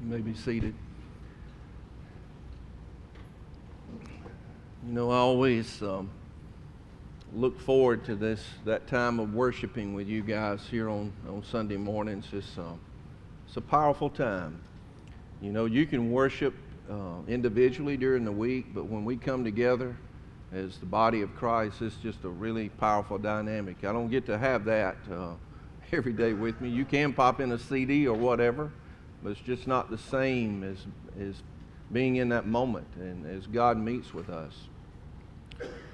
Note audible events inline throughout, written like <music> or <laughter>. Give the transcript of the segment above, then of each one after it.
You may be seated. You know, I always um, look forward to this that time of worshiping with you guys here on, on Sunday mornings. It's, uh, it's a powerful time. You know, you can worship uh, individually during the week, but when we come together as the body of Christ, it's just a really powerful dynamic. I don't get to have that uh, <laughs> every day with me. You can pop in a CD or whatever, but it's just not the same as, as being in that moment and as God meets with us.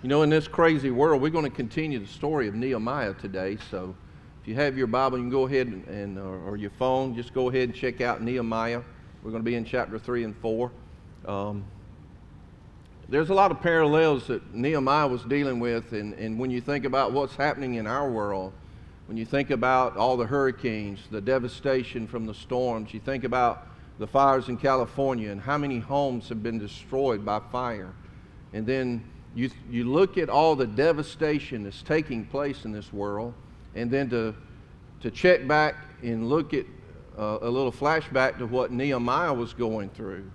You know, in this crazy world, we're going to continue the story of Nehemiah today. So if you have your Bible, you can go ahead and, and or, or, your phone, just go ahead and check out Nehemiah. We're going to be in chapter 3 and 4. Um, there's a lot of parallels that Nehemiah was dealing with, and, and when you think about what's happening in our world, when you think about all the hurricanes, the devastation from the storms, you think about the fires in California and how many homes have been destroyed by fire. And then you, you look at all the devastation that's taking place in this world, and then to, to check back and look at uh, a little flashback to what Nehemiah was going through.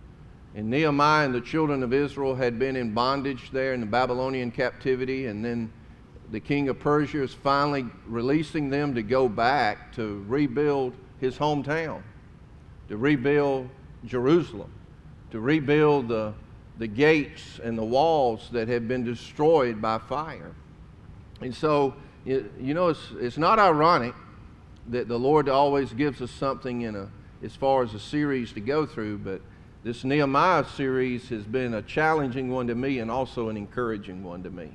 And Nehemiah and the children of Israel had been in bondage there in the Babylonian captivity, and then the king of Persia is finally releasing them to go back to rebuild his hometown, to rebuild Jerusalem, to rebuild the the gates and the walls that have been destroyed by fire. And so, you know, it's, it's not ironic that the Lord always gives us something in a, as far as a series to go through, but this Nehemiah series has been a challenging one to me and also an encouraging one to me.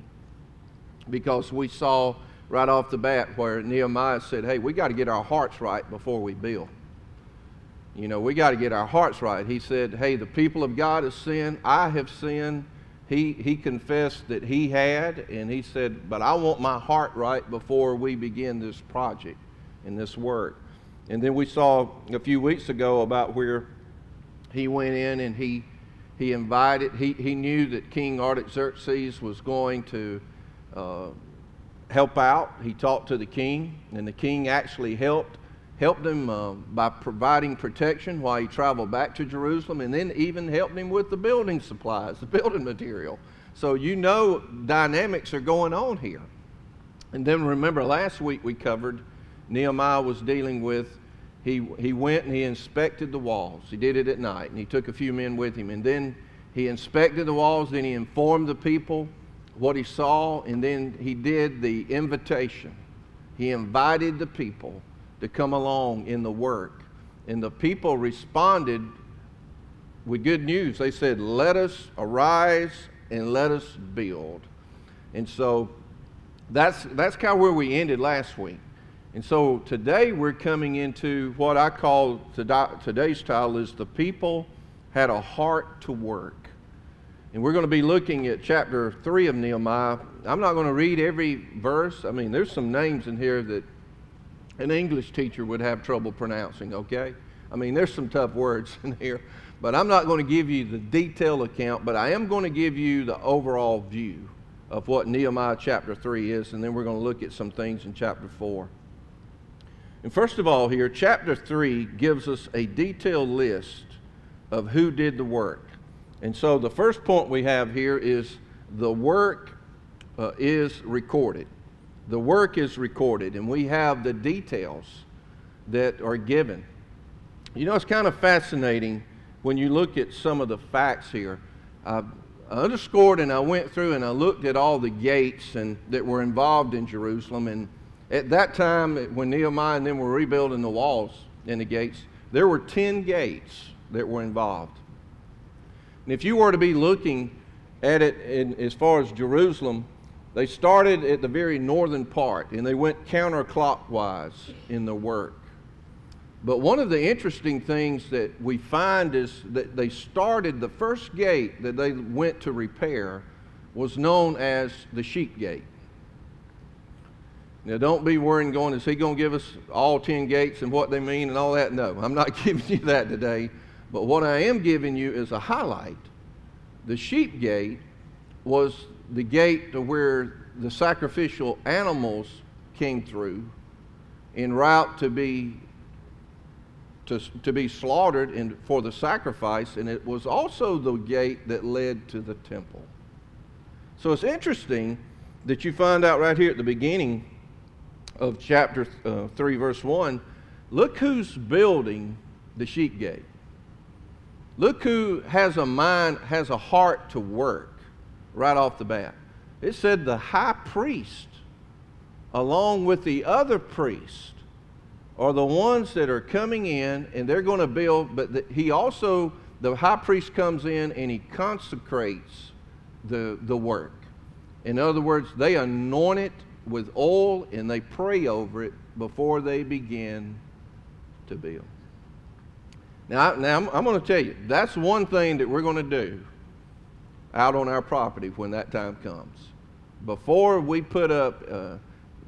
Because we saw right off the bat where Nehemiah said, hey, we got to get our hearts right before we build. You know, we got to get our hearts right. He said, Hey, the people of God have sinned. I have sinned. He, he confessed that he had, and he said, But I want my heart right before we begin this project and this work. And then we saw a few weeks ago about where he went in and he, he invited, he, he knew that King Artaxerxes was going to uh, help out. He talked to the king, and the king actually helped helped him uh, by providing protection while he traveled back to Jerusalem, and then even helped him with the building supplies, <laughs> the building material. So you know dynamics are going on here. And then remember last week we covered Nehemiah was dealing with he, he went and he inspected the walls. He did it at night, and he took a few men with him. And then he inspected the walls, then he informed the people what he saw, and then he did the invitation. He invited the people to come along in the work. And the people responded with good news. They said, Let us arise and let us build. And so that's, that's kind of where we ended last week. And so today we're coming into what I call today's title is The People Had a Heart to Work. And we're going to be looking at chapter 3 of Nehemiah. I'm not going to read every verse. I mean, there's some names in here that an English teacher would have trouble pronouncing, okay? I mean, there's some tough words <laughs> in here, but I'm not going to give you the detailed account, but I am going to give you the overall view of what Nehemiah chapter 3 is, and then we're going to look at some things in chapter 4. And first of all, here, chapter 3 gives us a detailed list of who did the work. And so the first point we have here is the work uh, is recorded the work is recorded and we have the details that are given. You know, it's kind of fascinating when you look at some of the facts here. I underscored and I went through and I looked at all the gates and that were involved in Jerusalem. And at that time, when Nehemiah and them were rebuilding the walls and the gates, there were 10 gates that were involved. And if you were to be looking at it in, as far as Jerusalem, they started at the very northern part and they went counterclockwise in the work. But one of the interesting things that we find is that they started the first gate that they went to repair was known as the sheep gate. Now, don't be worrying, going, is he going to give us all 10 gates and what they mean and all that? No, I'm not <laughs> giving you that today. But what I am giving you is a highlight. The sheep gate was the gate to where the sacrificial animals came through en route to be to, to be slaughtered in, for the sacrifice, and it was also the gate that led to the temple. So it's interesting that you find out right here at the beginning of chapter uh, 3, verse 1 look who's building the sheep gate. Look who has a mind, has a heart to work right off the bat. It said the high priest, along with the other priests, are the ones that are coming in and they're going to build, but the, he also, the high priest comes in and he consecrates the, the work. In other words, they anoint it with oil and they pray over it before they begin to build. Now, now I'm, I'm going to tell you, that's one thing that we're going to do out on our property when that time comes. Before we put up, uh,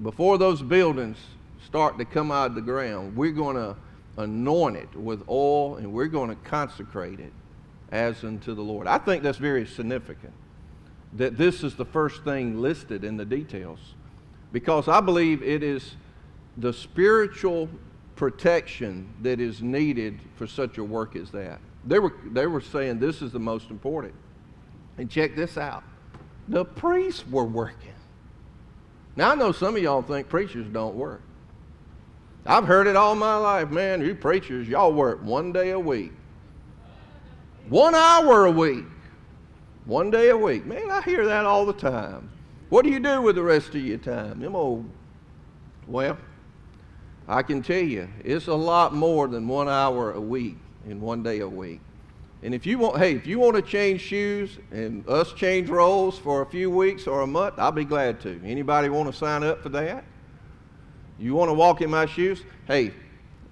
before those buildings start to come out of the ground, we're going to anoint it with oil and we're going to consecrate it as unto the Lord. I think that's very significant that this is the first thing listed in the details because I believe it is the spiritual protection that is needed for such a work as that. They were, they were saying this is the most important. And check this out the priests were working. Now, I know some of y'all think preachers don't work. I've heard it all my life, man. You preachers, y'all work one day a week, one hour a week, one day a week. Man, I hear that all the time. What do you do with the rest of your time? Them old, well, I can tell you, it's a lot more than one hour a week and one day a week. And if you want, hey, if you want to change shoes and us change roles for a few weeks or a month, I'll be glad to. Anybody want to sign up for that? You want to walk in my shoes? Hey,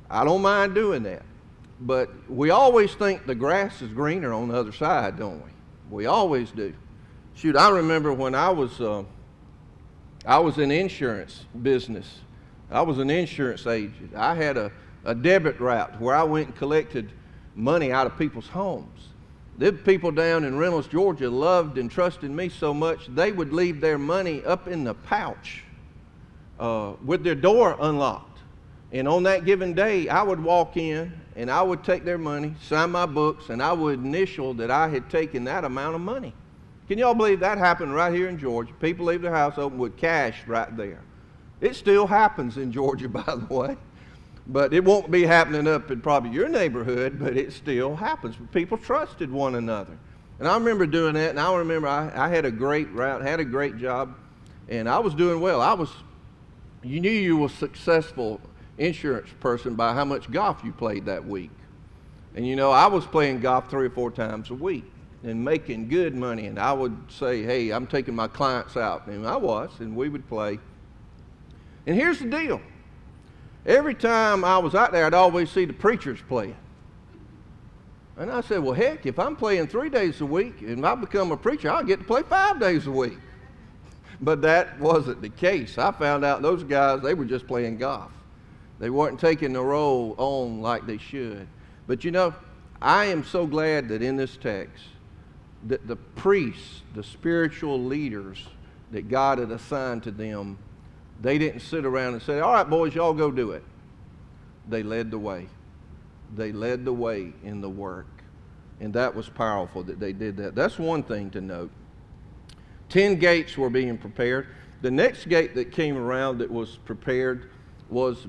I don't mind doing that. But we always think the grass is greener on the other side, don't we? We always do. Shoot, I remember when I was, uh, I was in insurance business I was an insurance agent. I had a, a debit route where I went and collected money out of people's homes. The people down in Reynolds, Georgia loved and trusted me so much they would leave their money up in the pouch uh, with their door unlocked. And on that given day, I would walk in and I would take their money, sign my books, and I would initial that I had taken that amount of money. Can y'all believe that happened right here in Georgia? People leave their house open with cash right there. It still happens in Georgia, <laughs> by the way. But it won't be happening up in probably your neighborhood, but it still happens. People trusted one another. And I remember doing that, and I remember I, I had a great route, had a great job, and I was doing well. I was, you knew you were a successful insurance person by how much golf you played that week. And you know, I was playing golf three or four times a week and making good money. And I would say, hey, I'm taking my clients out. And I was, and we would play. And here's the deal every time I was out there, I'd always see the preachers playing. And I said, well, heck, if I'm playing three days a week and I become a preacher, I'll get to play five days a week. <laughs> But that wasn't the case. I found out those guys, they were just playing golf. They weren't taking the role on like they should. But you know, I am so glad that in this text, that the priests, the spiritual leaders that God had assigned to them, they didn't sit around and say, All right, boys, y'all go do it. They led the way. They led the way in the work. And that was powerful that they did that. That's one thing to note. Ten gates were being prepared. The next gate that came around that was prepared was,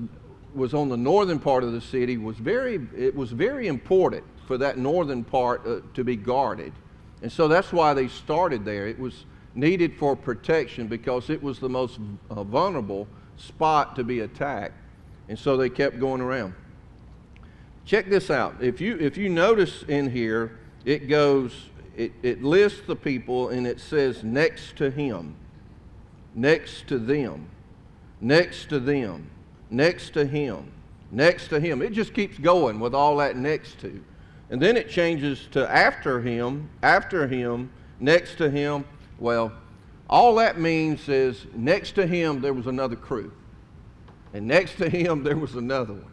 was on the northern part of the city. Was very, it was very important for that northern part uh, to be guarded. And so that's why they started there. It was needed for protection because it was the most uh, vulnerable spot to be attacked. And so they kept going around. Check this out. If you, if you notice in here, it goes, it, it lists the people and it says next to him, next to them, next to them, next to him, next to him. It just keeps going with all that next to. And then it changes to after him, after him, next to him, well, all that means is next to him there was another crew. And next to him <laughs> there was another one.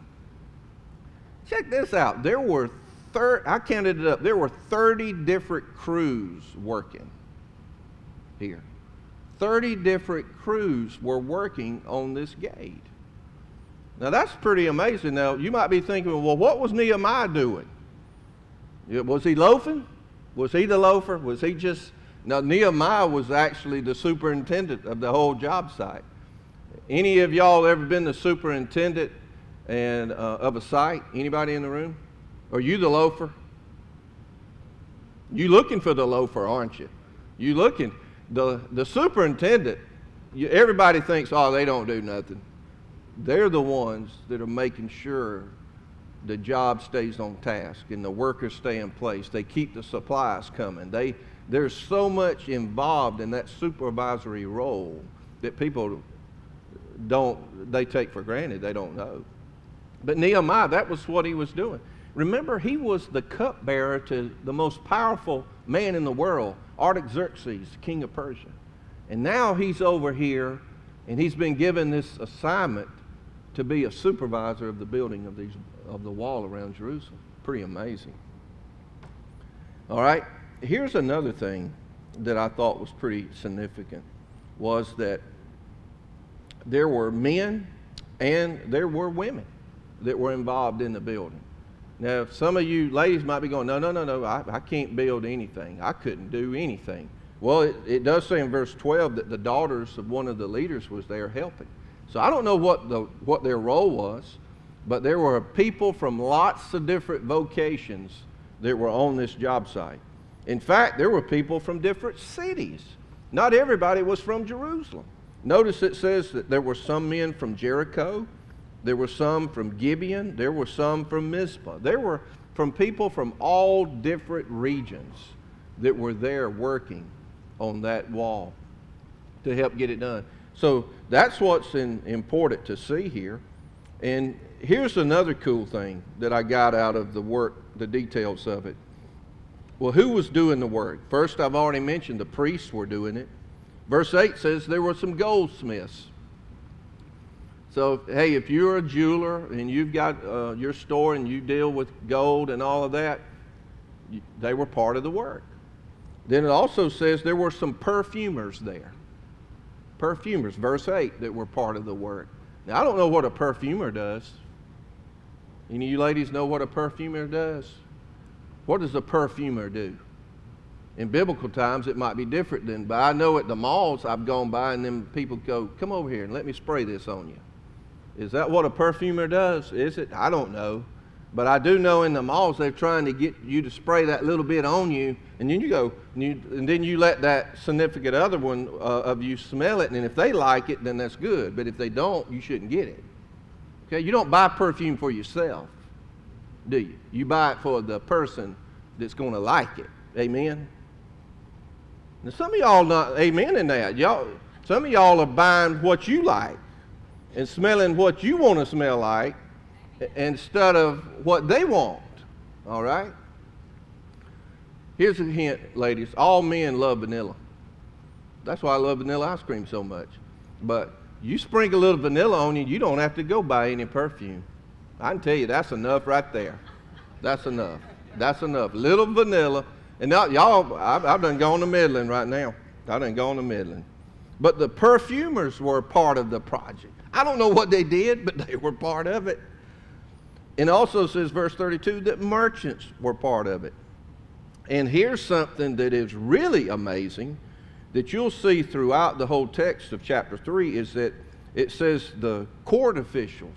Check this out. There were thir- I counted it up. There were 30 different crews working here. 30 different crews were working on this gate. Now that's pretty amazing. Now you might be thinking, well, what was Nehemiah doing? Was he loafing? Was he the loafer? Was he just. Now, Nehemiah was actually the superintendent of the whole job site. Any of y'all ever been the superintendent and, uh, of a site? Anybody in the room? Are you the loafer? You looking for the loafer, aren't you? You looking. The, the superintendent, you, everybody thinks, oh, they don't do nothing. They're the ones that are making sure the job stays on task and the workers stay in place. They keep the supplies coming. They, there's so much involved in that supervisory role that people don't, they take for granted. They don't know. But Nehemiah, that was what he was doing. Remember, he was the cupbearer to the most powerful man in the world, Artaxerxes, king of Persia. And now he's over here and he's been given this assignment to be a supervisor of the building of, these, of the wall around Jerusalem. Pretty amazing. All right, here's another thing that I thought was pretty significant was that there were men and there were women that were involved in the building. Now, some of you ladies might be going, no, no, no, no, I, I can't build anything. I couldn't do anything. Well, it, it does say in verse 12 that the daughters of one of the leaders was there helping. So I don't know what, the, what their role was, but there were people from lots of different vocations that were on this job site. In fact, there were people from different cities. Not everybody was from Jerusalem. Notice it says that there were some men from Jericho, there were some from Gibeon, there were some from Mizpah. There were from people from all different regions that were there working on that wall to help get it done. So that's what's in, important to see here. And here's another cool thing that I got out of the work, the details of it. Well, who was doing the work? First, I've already mentioned the priests were doing it. Verse 8 says there were some goldsmiths. So, hey, if you're a jeweler and you've got uh, your store and you deal with gold and all of that, they were part of the work. Then it also says there were some perfumers there perfumers, verse 8, that were part of the work. Now, I don't know what a perfumer does. Any of you ladies know what a perfumer does? What does a perfumer do? In biblical times, it might be different than, but I know at the malls I've gone by and then people go, come over here and let me spray this on you. Is that what a perfumer does? Is it? I don't know. But I do know in the malls they're trying to get you to spray that little bit on you, and then you go, and, you, and then you let that significant other one uh, of you smell it, and if they like it, then that's good. But if they don't, you shouldn't get it. Okay, you don't buy perfume for yourself, do you? You buy it for the person that's going to like it. Amen. Now some of y'all not amen in that. Y'all, some of y'all are buying what you like and smelling what you want to smell like instead of what they want. All right? Here's a hint, ladies. All men love vanilla. That's why I love vanilla ice cream so much. But you sprinkle a little vanilla on you, you don't have to go buy any perfume. I can tell you that's enough right there. That's enough. That's enough. Little vanilla. And now, y'all, I've, I've done gone to Midland right now. I done gone to Midland. But the perfumers were part of the project. I don't know what they did, but <laughs> they were part of it. And also says, verse 32, that merchants were part of it. And here's something that is really amazing that you'll see throughout the whole text of chapter 3 is that it says the court officials,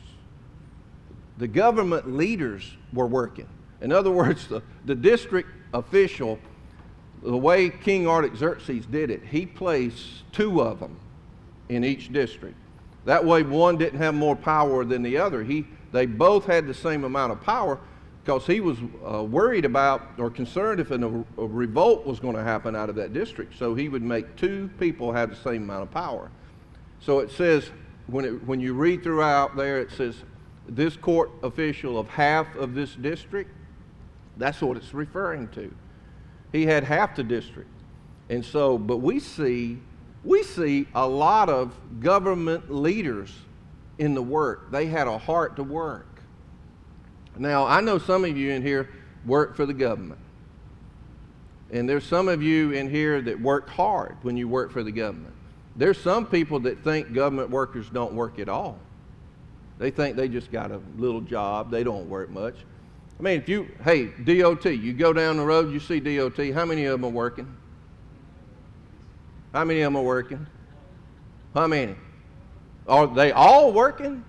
the government leaders were working. In other words, the, the district official, the way King Artaxerxes did it, he placed two of them in each district. That way, one didn't have more power than the other. He they both had the same amount of power because he was uh, worried about or concerned if an, a, revolt was going to happen out of that district. So he would make two people have the same amount of power. So it says, when, it, when you read throughout there, it says, this court official of half of this district, that's what it's referring to. He had half the district. And so, but we see, we see a lot of government leaders in the work. They had a heart to work. Now, I know some of you in here work for the government. And there's some of you in here that work hard when you work for the government. There's some people that think government workers don't work at all. They think they just got a little job. They don't work much. I mean, if you, hey, DOT, you go down the road, you see DOT, how many of them are working? How many of them are working? How many? Are they all working?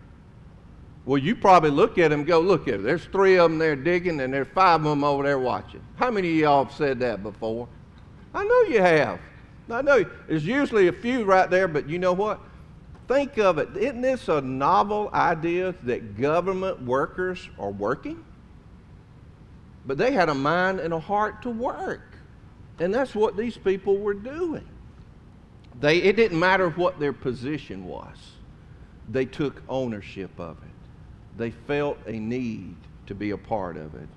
Well, you probably look at them go, look at them. There's three of them there digging, and there's five of them over there watching. How many of y'all have said that before? I know you have. I know. There's usually a few right there, but you know what? Think of it. Isn't this a novel idea that government workers are working? But they had a mind and a heart to work. And that's what these people were doing. They, it didn't matter what their position was, they took ownership of it. They felt a need to be a part of it.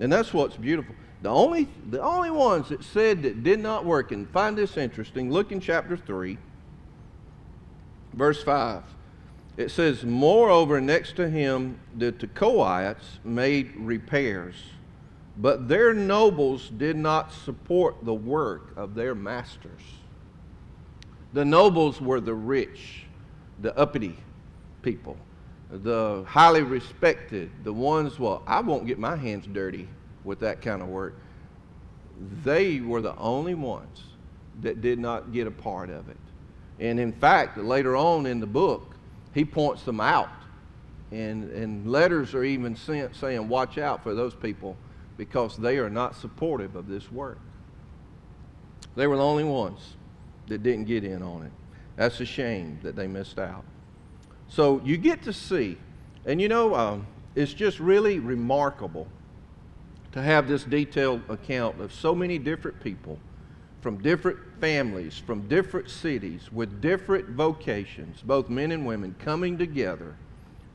And that's what's beautiful. The only, the only ones that said that did not work, and find this interesting, look in chapter 3, verse 5. It says, Moreover, next to him, the Tekoites made repairs, but their nobles did not support the work of their masters. The nobles were the rich, the uppity people, the highly respected, the ones, well, I won't get my hands dirty with that kind of work. They were the only ones that did not get a part of it. And in fact, later on in the book, he points them out. And, and letters are even sent saying, watch out for those people because they are not supportive of this work. They were the only ones that didn't get in on it. That's a shame that they missed out. So you get to see, and you know, um, it's just really remarkable to have this detailed account of so many different people from different families, from different cities, with different vocations, both men and women, coming together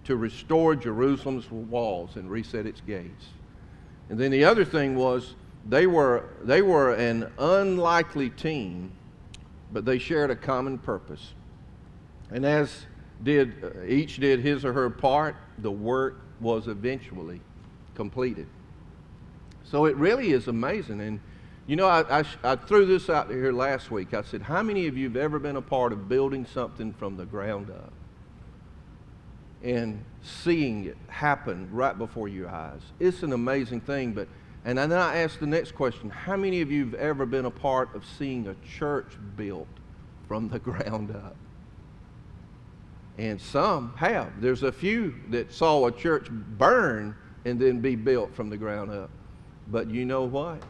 to restore Jerusalem's walls and reset its gates. And then the other thing was they were, they were an unlikely team, but they shared a common purpose. And as did, uh, each did his or her part, the work was eventually completed. So it really is amazing. And, you know, I, I, I, threw this out here last week. I said, How many of you have ever been a part of building something from the ground up and seeing it happen right before your eyes? It's an amazing thing. But, and then I asked the next question How many of you have ever been a part of seeing a church built from the <laughs> ground up? And some have. There's a few that saw a church burn and then be built from the ground up. But you know what?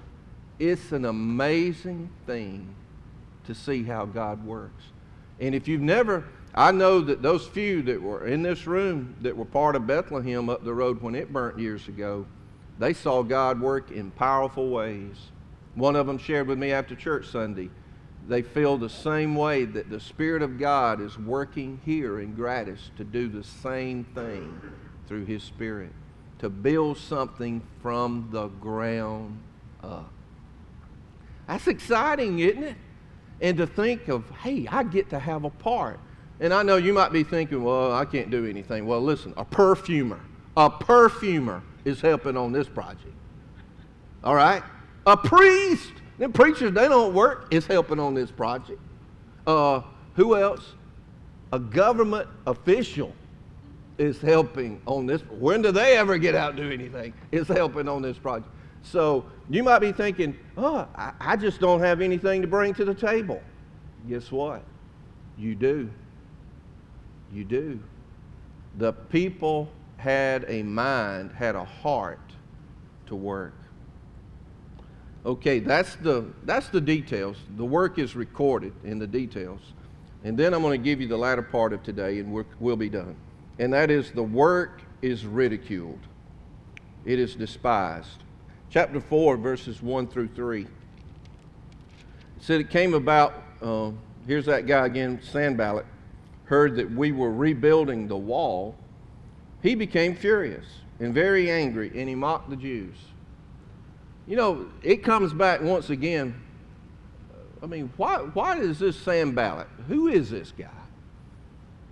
It's an amazing thing to see how God works. And if you've never, I know that those few that were in this room that were part of Bethlehem up the road when it burnt years ago, they saw God work in powerful ways. One of them shared with me after church Sunday. They feel the same way that the Spirit of God is working here in Gratis to do the same thing through His Spirit to build something from the ground up. That's exciting, isn't it? And to think of, hey, I get to have a part. And I know you might be thinking, well, I can't do anything. Well, listen, a perfumer, a perfumer is helping on this project. All right? A priest, them preachers, they don't work, is helping on this project. Uh, who else? A government official is helping on this. When do they ever get out and do anything? Is helping on this project. So you might be thinking, oh, I, I just don't have anything to bring to the table. Guess what? You do. You do. The people had a mind, had a heart to work. Okay, that's the, that's the details. The work is recorded in the details. And then I'm going to give you the latter part of today, and we will be done and that is the work is ridiculed, it is despised. Chapter 4, verses 1 through 3. It said it came about, uh, here's that guy again, Sanballat, heard that we were rebuilding the wall. He became furious and very angry, and he mocked the Jews. You know, it comes back once again. I mean, why, why is this Sanballat? Who is this guy?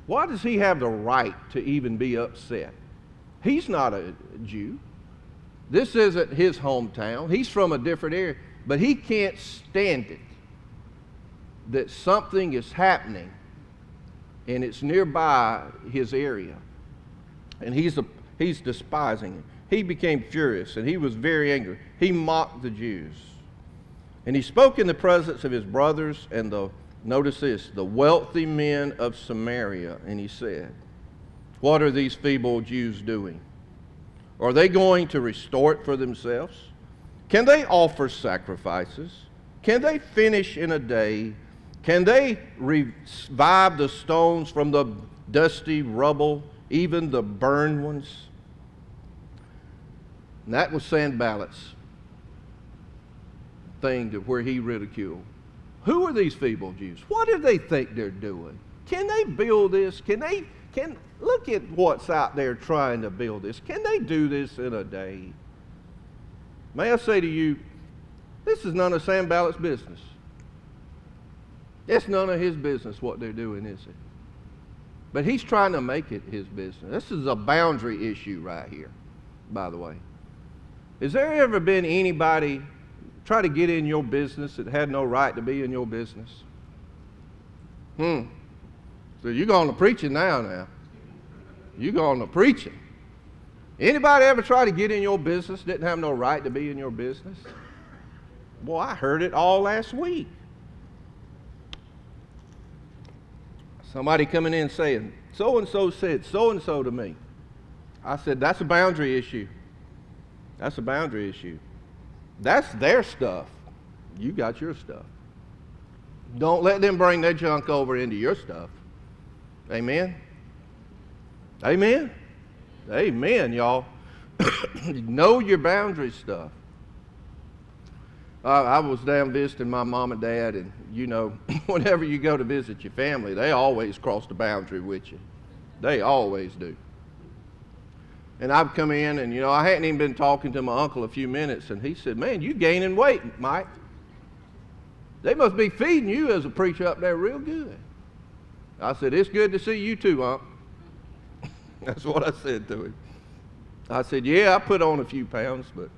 Why does he have the right to even be upset? He's not a Jew. This isn't his hometown. He's from a different area. But he can't stand it that something is happening and it's nearby his area. and he's, a, he's despising him. He became furious and he was very angry. He mocked the Jews. And he spoke in the presence of his brothers and the, notice this, the wealthy men of Samaria. And he said, What are these feeble Jews doing? Are they going to restore it for themselves? Can they offer sacrifices? Can they finish in a day? Can they revive the stones from the dusty rubble, even the burned ones? And that was Sanballat's thing to where he ridiculed. Who are these feeble Jews? What do they think they're doing? Can they build this? Can they can look at what's out there trying to build this? Can they do this in a day? May I say to you, this is none of Sanballat's business. It's none of his business what they're doing, is it? But he's trying to make it his business. This is a boundary issue right here, by the way. Has there ever been anybody try to get in your business that had no right to be in your business? Hmm. So you're going to preaching now now. You're going to preaching. Anybody ever try to get in your business didn't have no right to be in your business? Boy, I heard it all last week. Somebody coming in saying, so and so said so and so to me. I said, that's a boundary issue. That's a boundary issue. That's their stuff. You got your stuff. Don't let them bring their junk over into your stuff. Amen? Amen? Amen, y'all. <coughs> know your boundary stuff. I was down visiting my mom and dad, and you know, <coughs> whenever you go to visit your family, they always cross the boundary with you. They always do. And I've come in, and you know, I hadn't even been talking to my uncle a few minutes, and he said, Man, you gaining weight, Mike. They must be feeding you as a preacher up there real good. I said, It's good to see you too, Unc. <laughs> That's what I said to him. I said, Yeah, I put on a few pounds, but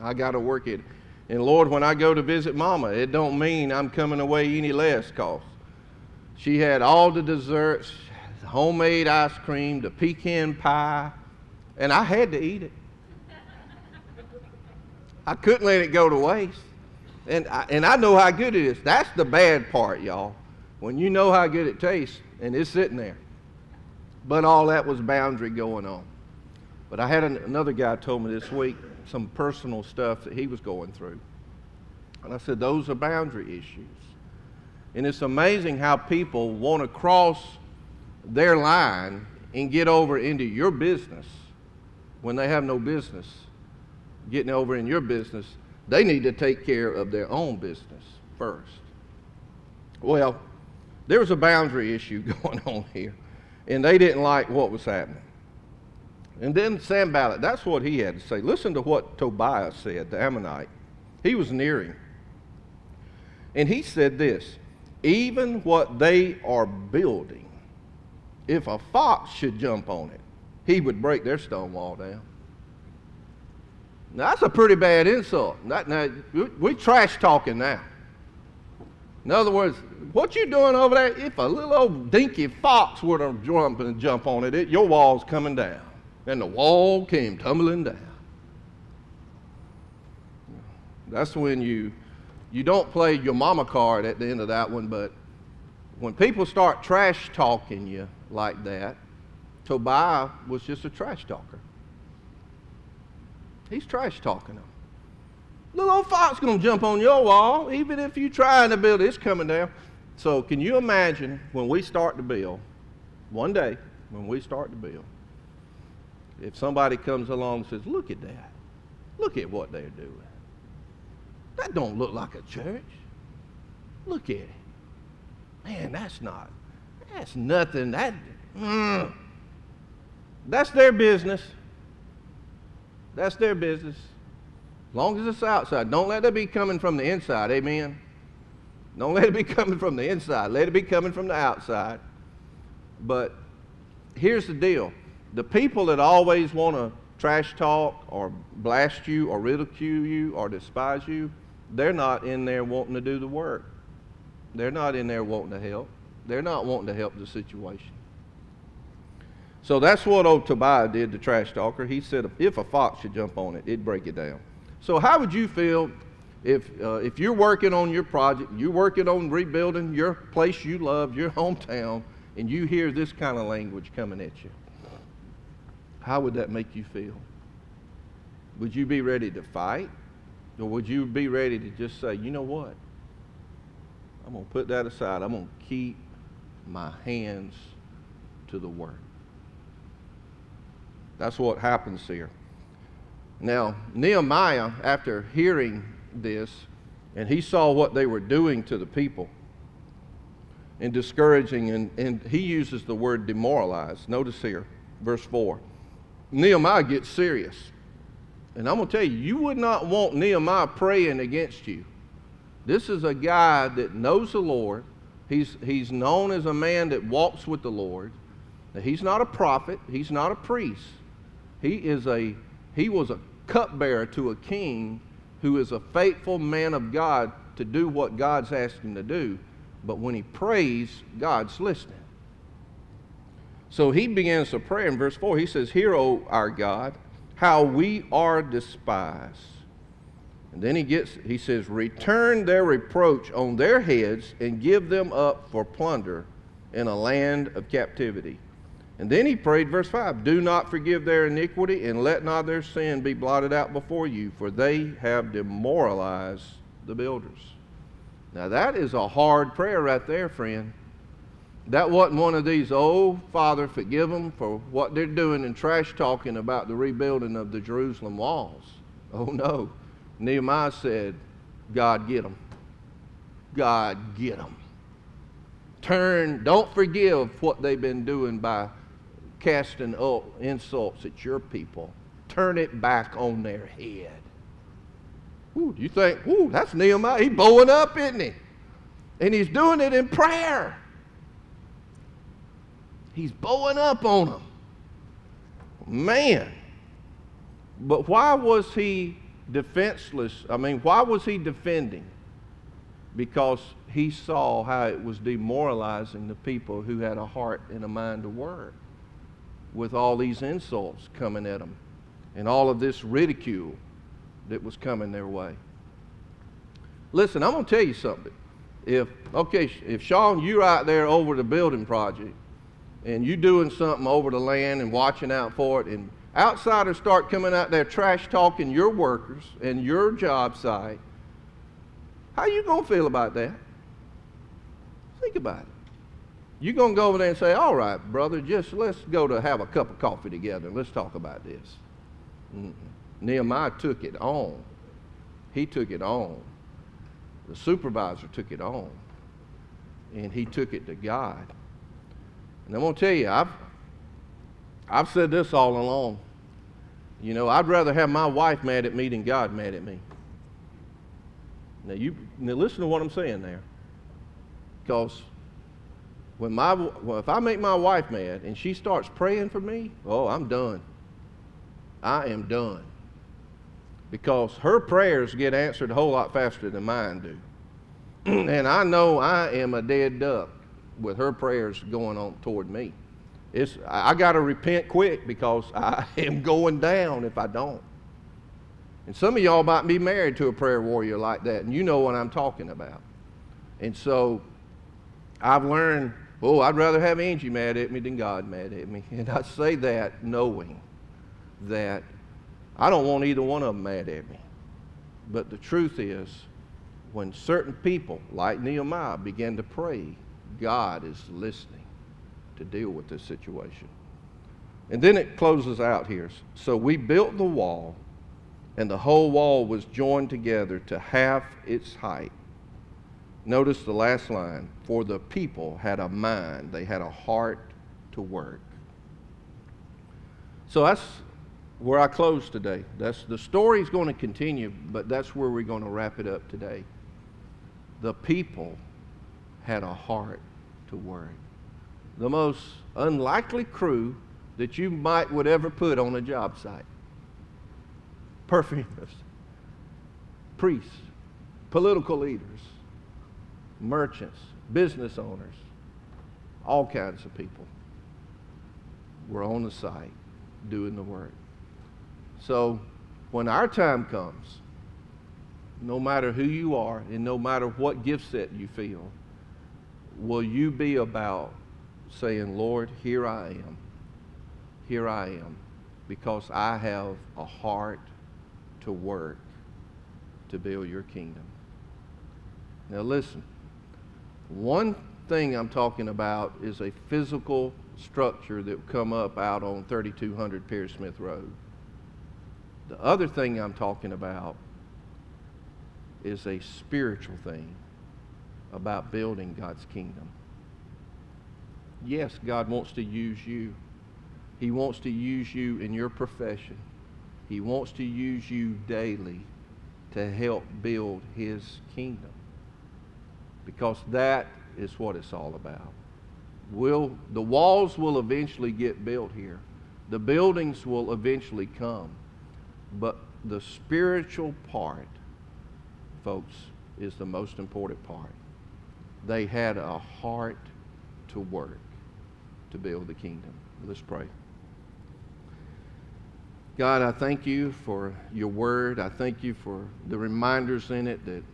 I got to work it. And Lord, when I go to visit Mama, it don't mean I'm coming away any less cause she had all the desserts, homemade ice cream, the pecan pie, and I had to eat it. I couldn't let it go to waste. And I, and I know how good it is. That's the bad part, y'all. When you know how good it tastes and it's sitting there. But all that was boundary going on. But I had an, another guy told me this week some personal stuff that he was going through. And I said, those are boundary issues. And it's amazing how people want to cross their line and get over into your business when they have no business getting over in your business. They need to take care of their own business first. Well, there was a boundary issue <laughs> going on here, and they didn't like what was happening. And then Sam Sanballat, that's what he had to say. Listen to what Tobiah said, the Ammonite. He was near him. And he said this even what they are building, if a fox should jump on it, he would break their stone wall down. Now, that's a pretty bad insult. Now, we, we trash talking now. In other words, what you doing over there? If a little old dinky fox were to jump and jump on it, it your wall's coming down. And the wall came tumbling down. That's when you you don't play your mama card at the end of that one, but when people start trash talking you like that, Tobiah was just a trash talker. He's trash talking them. Little old fox gonna jump on your wall, even if you trying to build it, it's coming down. So can you imagine when we start to build, one day, when we start to build, if somebody comes along and says, look at that. Look at what they're doing. That don't look like a church. Look at it. Man, that's not, that's nothing. That, mm, that's their business. That's their business. Long as it's outside. Don't let it be coming from the inside. Amen. Don't let it be <laughs> coming from the inside. Let it be coming from the outside. But here's the deal the people that always want to trash talk or blast you or ridicule you or despise you, they're not in there wanting to do the work. They're not in there wanting to help. They're not wanting to help the situation. So that's what old Tobiah did, the trash talker. He said if a fox should jump on it, it'd break it down. So how would you feel if, uh, if you're working on your project, you're working on rebuilding your place you love, your hometown, and you hear this kind of language coming at you? How would that make you feel? Would you be ready to fight? Or would you be ready to just say, you know what? I'm going to put that aside. I'm going to keep my hands to the work. That's what happens here. Now, Nehemiah, after hearing this, and he saw what they were doing to the people and discouraging, and, and he uses the word demoralized. Notice here, verse 4. Nehemiah gets serious. And I'm going to tell you, you would not want Nehemiah praying against you. This is a guy that knows the Lord. He's, he's known as a man that walks with the Lord. He's not a prophet, he's not a priest. He, is a, he was a cupbearer to a king who is a faithful man of God to do what God's asked him to do. But when he prays, God's listening. So he begins to pray in verse 4. He says, Hear, O our God, how we are despised. And then he gets he says, Return their reproach on their heads and give them up for plunder in a land of captivity. And then he prayed, verse 5 Do not forgive their iniquity, and let not their sin be blotted out before you, for they have demoralized the builders. Now, that is a hard prayer right there, friend. That wasn't one of these, oh, Father, forgive them for what they're doing and trash talking about the rebuilding of the Jerusalem walls. Oh, no. Nehemiah said, God, get them. God, get them. Turn, don't forgive what they've been doing by casting up insults at your people. Turn it back on their head. Ooh, do you think, ooh, that's Nehemiah. He's bowing up, isn't he? And he's doing it in prayer. He's bowing up on them. Man. But why was he defenseless? I mean, why was he defending? Because he saw how it was demoralizing the people who had a heart and a mind to work with all these insults coming at them and all of this ridicule that was coming their way. Listen, I'm going to tell you something. If, okay, if Sean, you're out there over the building project and you're doing something over the land and watching out for it, and outsiders start coming out there trash talking your workers and your job site, how you going to feel about that? Think about it. You're going to go over there and say, all right, brother, just let's go to have a cup of coffee together and let's talk about this. Mm-mm. Nehemiah took it on. He took it on. The supervisor took it on. And he took it to God. And I'm going to tell you, I've, I've said this all along. You know, I'd rather have my wife mad at me than God mad at me. Now, you now listen to what I'm saying there. Because when my, well, if I make my wife mad and she starts praying for me, oh, I'm done. I am done. Because her prayers get answered a whole lot faster than mine do. <clears throat> and I know I am a dead duck with her prayers going on toward me. It's, I got to repent quick because <laughs> I am going down if I don't. And some of y'all might be married to a prayer warrior like that, and you know what I'm talking about. And so I've learned, oh, I'd rather have Angie mad at me than God mad at me. And I say that knowing that I don't want either one of them mad at me. But the truth is, when certain people, like Nehemiah, begin to pray, God is listening to deal with this situation. And then it closes out here. So we built the wall, and the whole wall was joined together to half its height. Notice the last line for the people had a mind, they had a heart to work. So that's where I close today. That's the story's going to continue, but that's where we're going to wrap it up today. The people had a heart to work. The most unlikely crew that you might would ever put on a job site. Perfumers, <laughs> priests, political leaders, merchants, business owners, all kinds of people. were on the site doing the work. So when our time comes, no matter who you are and no matter what gift set you feel, will you be about saying, Lord, here I am. Here I am. Because I have a heart to work to build your kingdom. Now, listen. One thing I'm talking about is a physical structure that will come up out on 3200 Pierce Smith Road. The other thing I'm talking about is a spiritual thing about building God's kingdom. Yes, God wants to use you. He wants to use you in your profession. He wants to use you daily to help build His kingdom. Because that is what it's all about. Will, the walls will eventually get built here. The buildings will eventually come. But the spiritual part, folks, is the most important part. They had a heart to work to build the kingdom. Let's pray. God, I thank you for your word. I thank you for the reminders in it that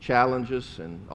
challenge us and